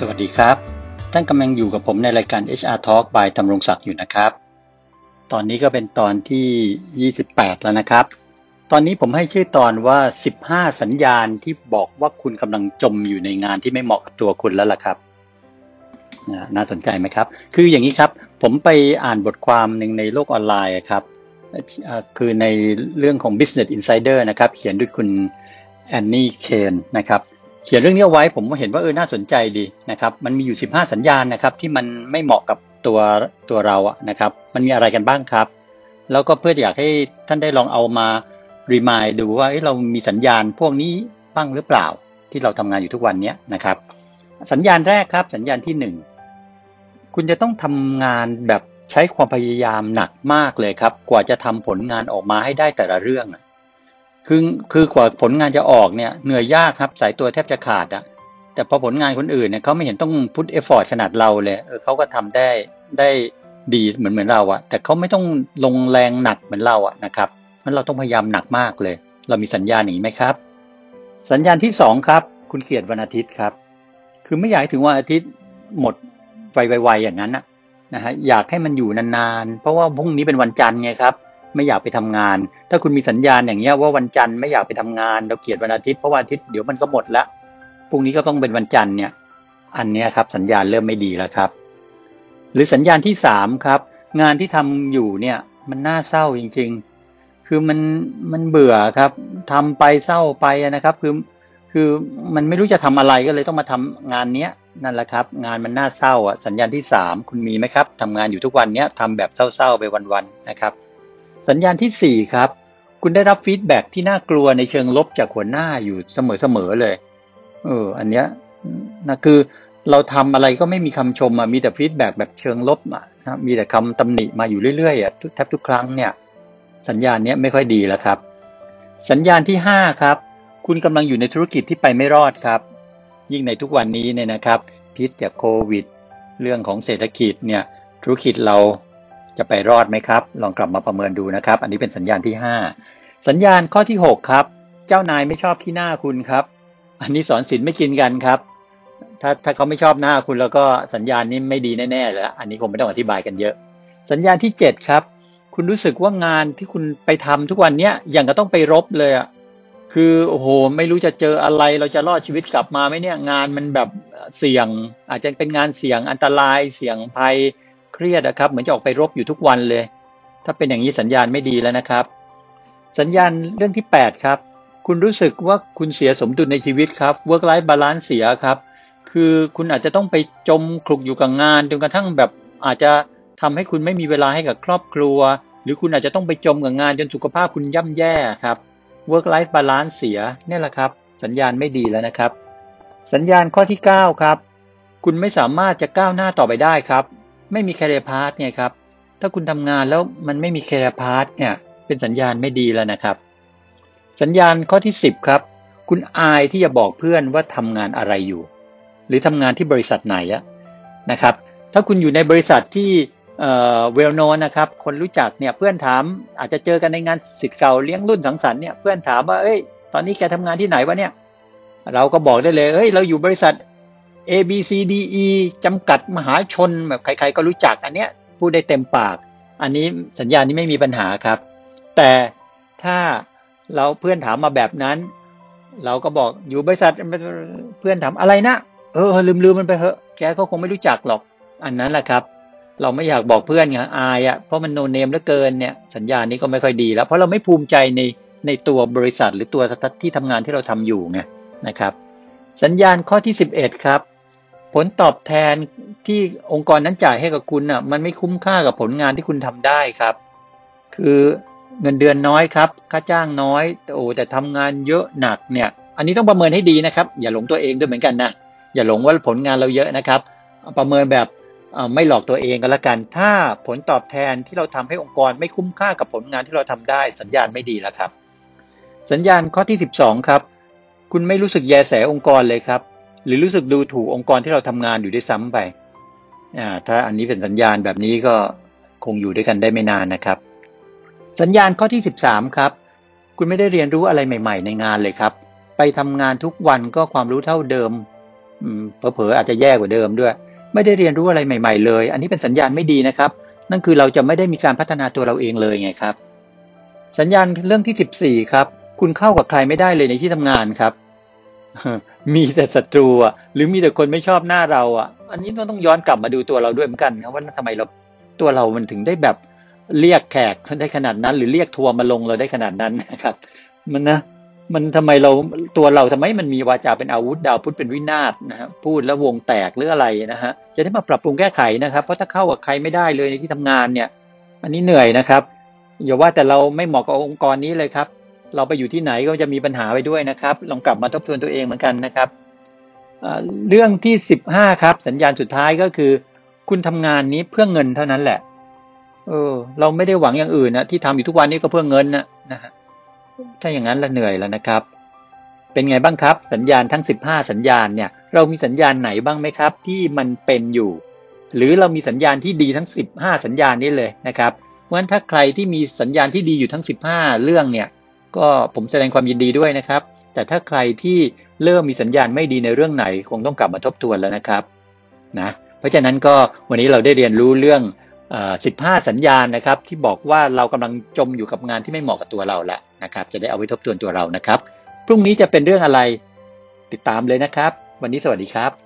สวัสดีครับ ท่านกำลังอยู่กับผมในรายการ HR Talk by ตำรงศักดิ์อยู่นะครับ ตอนนี้ก็เป็นตอนที่ 28 แล้วนะครับ ตอนนี้ผมให้ชื่อตอนว่า 15 สัญญาณที่บอกว่าคุณกำลังจมอยู่ในงานที่ไม่เหมาะกับตัวคุณแล้วล่ะครับ น่าสนใจไหมครับ คืออย่างนี้ครับ ผมไปอ่านบทความหนึ่งในโลกออนไลน์ครับ คือในเรื่องของ Business Insider นะครับ เขียนด้วยคุณแอนนี่ เคนนะครับ เขียนเรื่องนี้เอาไว้ผมเห็นว่าเออน่าสนใจดีนะครับ มันมีอยู่ 15 สัญญาณนะครับ ที่มันไม่เหมาะกับตัวตัวเราอะนะครับ มันมีอะไรกันบ้างครับ แล้วก็เพื่ออยากให้ท่านได้ลองเอามารีมายดูว่าเรามีสัญญาณพวกนี้บ้างหรือเปล่า ที่เราทำงานอยู่ทุกวันนี้นะครับ สัญญาณแรกครับสัญญาณที่หนึ่งคุณจะต้องทำงานแบบใช้ความพยายามหนักมากเลยครับ กว่าจะทำผลงานออกมาให้ได้แต่ละเรื่อง คือคือกว่าผลงานจะออกเนี่ยเหนื่อยยากครับ สายตัวแทบจะขาดอะแต่พอผลงานคนอื่นเนี่ยเขาไม่เห็นต้อง put effort ขนาดเราเลยเออเขาก็ทำได้ได้ดีเหมือนเหมือนเราอะแต่เขาไม่ต้องลงแรงหนักเหมือนเราอะนะครับเพราะเราต้องพยายามหนักมากเลย เรามีสัญญาณอย่างนี้ไหมครับ สัญญาณที่สองครับ คุณเกลียดวันอาทิตย์ครับ คือไม่อยากถึงวันอาทิตย์หมดไวๆอย่างนั้นนะนะฮะอยากให้มันอยู่นานๆ เพราะว่าพรุ่งนี้เป็นวันจันทร์ไงครับ ไม่อยากไปทำงาน ถ้าคุณมีสัญญาณอย่างเงี้ยว่าวันจันทร์ไม่อยากไปทำงาน เราเกลียดวันอาทิตย์เพราะวันอาทิตย์เดี๋ยวมันก็หมดละพรุ่งนี้ก็ต้องเป็นวันจันทร์เนี่ย อันนี้ครับสัญญาณเริ่มไม่ดีแล้วครับ หรือสัญญาณที่สามครับ งานที่ทำอยู่เนี่ยมันน่าเศร้าจริง ๆ คือมันมันเบื่อครับทำไปเศร้าไปนะครับ คือคือมันไม่รู้จะทำอะไรก็เลยต้องมาทำงานเนี้ยนั่นแหละครับ งานมันน่าเศร้าอะสัญญาณที่สามคุณมีไหมครับทำงานอยู่ทุกวันเนี้ยทำแบบเศร้าๆไปวันๆนะครับ สัญญาณที่ 4 ครับ คุณได้รับฟีดแบ็ที่น่ากลัวในเชิงลบจากหัวหน้าอยู่เสมอๆเลย เออ อันเนี้ยนะคือเราทำอะไรก็ไม่มีคำชมมีแต่ฟีดแบ็แบบเชิงลบนะมีแต่คำตำหนิมาอยู่เรื่อยๆอะแทบทุกครั้งเนี่ย สัญญาณเนี้ยไม่ค่อยดีแล้วครับ สัญญาณที่ 5 ครับ คุณกำลังอยู่ในธุรกิจที่ไปไม่รอดครับ ยิ่งในทุกวันนี้เนี่ยนะครับ พิษจากโควิด เรื่องของเศรษฐกิจเนี่ย ธุรกิจเรา จะไปรอดไหมครับ ลองกลับมาประเมินดูนะครับ อันนี้เป็นสัญญาณที่ 5 สัญญาณข้อที่ 6 ครับ เจ้านายไม่ชอบขี้หน้าคุณครับ อันนี้สอนสินไม่กินกันครับ ถ้าถ้าเขาไม่ชอบหน้าคุณแล้วก็สัญญาณนี้ไม่ดีแน่ๆแล้วอันนี้คงไม่ต้องอธิบายกันเยอะ สัญญาณที่ 7 ครับ คุณรู้สึกว่างานที่คุณไปทำทุกวันเนี้ยอย่างก็ต้องไปรบเลยอะคือโอ้โหไม่รู้จะเจออะไรเราจะรอดชีวิตกลับมาไหมเนี่ยงานมันแบบเสี่ยง อาจจะเป็นงานเสี่ยงอันตรายเสี่ยงภัย เครียดนะครับ เหมือนจะออกไปรบอยู่ทุกวันเลย ถ้าเป็นอย่างนี้สัญญาณไม่ดีแล้วนะครับ สัญญาณเรื่องที่ 8 ครับ คุณรู้สึกว่าคุณเสียสมดุลในชีวิตครับ work life balance เสียครับ คือคุณอาจจะต้องไปจมคลุกอยู่กับงานจนกระทั่งแบบอาจจะทำให้คุณไม่มีเวลาให้กับครอบครัว หรือคุณอาจจะต้องไปจมกับงานจนสุขภาพคุณย่ำแย่ครับ work life balance เสียนี่แหละครับ สัญญาณไม่ดีแล้วนะครับ สัญญาณข้อที่ 9 ครับ คุณไม่สามารถจะก้าวหน้าต่อไปได้ครับ ไม่มี career path เนี่ยครับ ถ้าคุณทำงานแล้วมันไม่มี career path เนี่ย เป็นสัญญาณไม่ดีแล้วนะครับ สัญญาณข้อที่ 10 ครับ คุณอายที่จะบอกเพื่อนว่าทำงานอะไรอยู่ หรือทำงานที่บริษัทไหนอะนะครับ ถ้าคุณอยู่ในบริษัทที่เอ่อเวลโนนะครับ คนรู้จักเนี่ยเพื่อนถามอาจจะเจอกันในงานสิทธิ์เก่าเลี้ยงรุ่นสังสรรค์เนี่ยเพื่อนถามว่าเอ้ย ตอนนี้แกทำงานที่ไหนวะเนี่ย เราก็บอกได้เลยเอ้ยเราอยู่บริษัท A B C D E จำกัดมหาชนแบบใคร ๆ ก็รู้จักอันเนี้ยพูดได้เต็มปาก อันนี้สัญญาณนี้ไม่มีปัญหาครับ แต่ถ้าเราเพื่อนถามมาแบบนั้น เราก็บอกอยู่บริษัทเพื่อนถามอะไรนะเออลืมลืมมันไปเถอะแกก็คงไม่รู้จักหรอก อันนั้นแหละครับ เราไม่อยากบอกเพื่อนไงอายอะ่ะเพราะมันโนเนมเหลือเกินเนี่ยสัญญาณนี้ก็ไม่ค่อยดีแล้วเพราะเราไม่ภูมิใจในในตัวบริษัทหรือตัวที่ทำงานที่เราทำอยู่ไงนะครับ สัญญาณข้อที่ 11 ครับ ผลตอบแทนที่องค์กรนั้นจ่ายให้กับคุณอะ มันไม่คุ้มค่ากับผลงานที่คุณทำได้ครับ คือเงินเดือนน้อยครับ ค่าจ้างน้อยโอ้แต่ทำงานเยอะหนักเนี่ย อันนี้ต้องประเมินให้ดีนะครับ อย่าหลงตัวเองด้วยเหมือนกันนะอย่าหลงว่าผลงานเราเยอะนะครับ ประเมินแบบไม่หลอกตัวเองก็แล้วกัน ถ้าผลตอบแทนที่เราทำให้องค์กรไม่คุ้มค่ากับผลงานที่เราทำได้ สัญญาณไม่ดีแล้วครับ สัญญาณข้อที่ 12 ครับ คุณไม่รู้สึกแยแสองค์กรเลยครับ หรือรู้สึกดูถูกองค์กรที่เราทำงานอยู่ด้วยซ้ำไปอ่าถ้าอันนี้เป็นสัญญาณแบบนี้ก็คงอยู่ด้วยกันได้ไม่นานนะครับ สัญญาณข้อที่ 13 ครับ คุณไม่ได้เรียนรู้อะไรใหม่ ๆ ในงานเลยครับ ไปทำงานทุกวันก็ความรู้เท่าเดิมเผลอๆอาจจะแย่กว่าเดิมด้วย ไม่ได้เรียนรู้อะไรใหม่ ๆ เลย อันนี้เป็นสัญญาณไม่ดีนะครับ นั่นคือเราจะไม่ได้มีการพัฒนาตัวเราเองเลยไงครับ สัญญาณเรื่องที่สิบสี่ครับ คุณเข้ากับใครไม่ได้เลยในที่ทำงานครับ มีแต่ศัตรูอะหรือมีแต่คนไม่ชอบหน้าเราอะ อันนี้ต้องย้อนกลับมาดูตัวเราด้วยเหมือนกันครับว่าทำไมเราตัวเรามันถึงได้แบบเรียกแขกได้ขนาดนั้น หรือเรียกทัวร์มาลงเราได้ขนาดนั้นนะครับ มันนะมันทำไมเราตัวเราทำไมมันมีวาจาเป็นอาวุธดาวพุธเป็นวินาศนะฮะพูดแล้ววงแตกหรืออะไรนะฮะจะได้มาปรับปรุงแก้ไขนะครับ เพราะถ้าเข้ากับใครไม่ได้เลยในที่ทำงานเนี่ย อันนี้เหนื่อยนะครับอย่าว่าแต่เราไม่เหมาะกับองค์กรนี้เลยครับ เราไปอยู่ที่ไหนก็จะมีปัญหาไปด้วยนะครับ ลองกลับมาทบทวนตัวเองเหมือนกันนะครับ เรื่องที่สิบห้าครับ สัญญาณสุดท้ายก็คือ คุณทำงานนี้เพื่อเงินเท่านั้นแหละ เออ เราไม่ได้หวังอย่างอื่นนะที่ทำอยู่ทุกวันนี้ก็เพื่อเงินนะนะฮะถ้าอย่างนั้นละเหนื่อยแล้วนะครับ เป็นไงบ้างครับ สัญญาณทั้ง 15 สัญญาณเนี่ย เรามีสัญญาณไหนบ้างไหมครับ ที่มันเป็นอยู่ หรือเรามีสัญญาณที่ดีทั้ง 15 สัญญาณนี้เลยนะครับเพราะฉะนั้นถ้าใครที่มีสัญญาณที่ดีอยู่ทั้ง 15 เรื่องเนี่ย ก็ผมแสดงความยินดีด้วยนะครับ แต่ถ้าใครที่เริ่มมีสัญญาณไม่ดีในเรื่องไหน คงต้องกลับมาทบทวนแล้วนะครับนะเพราะฉะนั้นก็วันนี้เราได้เรียนรู้เรื่องสิบห้าสัญญาณนะครับ ที่บอกว่าเรากำลังจมอยู่กับงานที่ไม่เหมาะกับตัวเราแล้วนะครับ จะได้เอาไว้ทบทวนตัวเรานะครับ พรุ่งนี้จะเป็นเรื่องอะไรติดตามเลยนะครับ วันนี้สวัสดีครับ